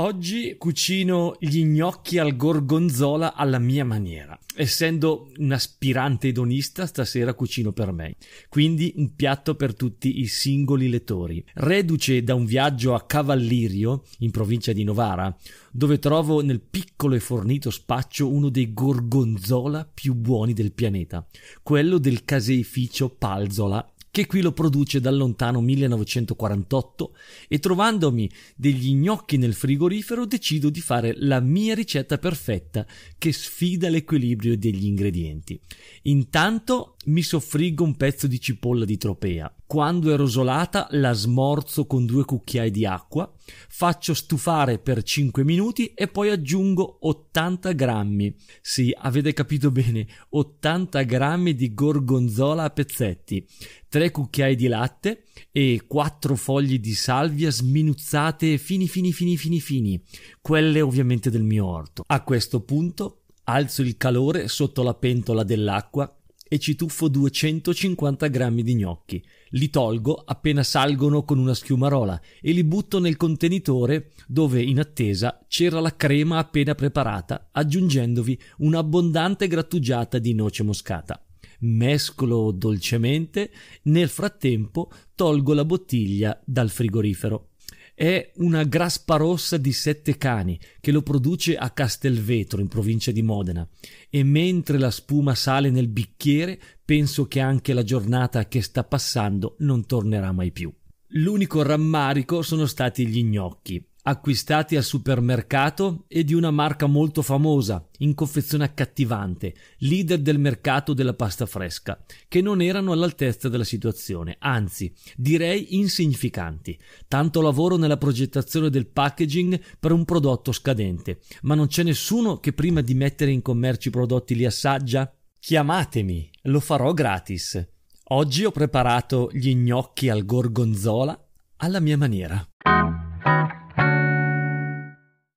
Oggi cucino gli gnocchi al gorgonzola alla mia maniera. Essendo un aspirante edonista, stasera cucino per me. Quindi un piatto per tutti i singoli lettori. Reduce da un viaggio a Cavallirio, in provincia di Novara, dove trovo nel piccolo e fornito spaccio uno dei gorgonzola più buoni del pianeta, quello del caseificio Palzola che qui lo produce dal lontano 1948 e trovandomi degli gnocchi nel frigorifero decido di fare la mia ricetta perfetta che sfida l'equilibrio degli ingredienti. Intanto mi soffriggo un pezzo di cipolla di tropea. Quando è rosolata la smorzo con due cucchiai di acqua, faccio stufare per 5 minuti e poi aggiungo 80 grammi. Sì, avete capito bene, 80 grammi di gorgonzola a pezzetti, 3 cucchiai di latte e 4 foglie di salvia sminuzzate fini fini fini fini fini, quelle ovviamente del mio orto. A questo punto alzo il calore sotto la pentola dell'acqua e ci tuffo 250 grammi di gnocchi. Li tolgo appena salgono con una schiumarola e li butto nel contenitore dove in attesa c'era la crema appena preparata, aggiungendovi un'abbondante grattugiata di noce moscata. Mescolo dolcemente, nel frattempo tolgo la bottiglia dal frigorifero è una graspa rossa di sette cani che lo produce a Castelvetro in provincia di Modena e mentre la spuma sale nel bicchiere penso che anche la giornata che sta passando non tornerà mai più. L'unico rammarico sono stati gli gnocchi acquistati al supermercato e di una marca molto famosa, in confezione accattivante, leader del mercato della pasta fresca, che non erano all'altezza della situazione, anzi, direi insignificanti. Tanto lavoro nella progettazione del packaging per un prodotto scadente, ma non c'è nessuno che prima di mettere in commercio i prodotti li assaggia? Chiamatemi, lo farò gratis. Oggi ho preparato gli gnocchi al gorgonzola alla mia maniera.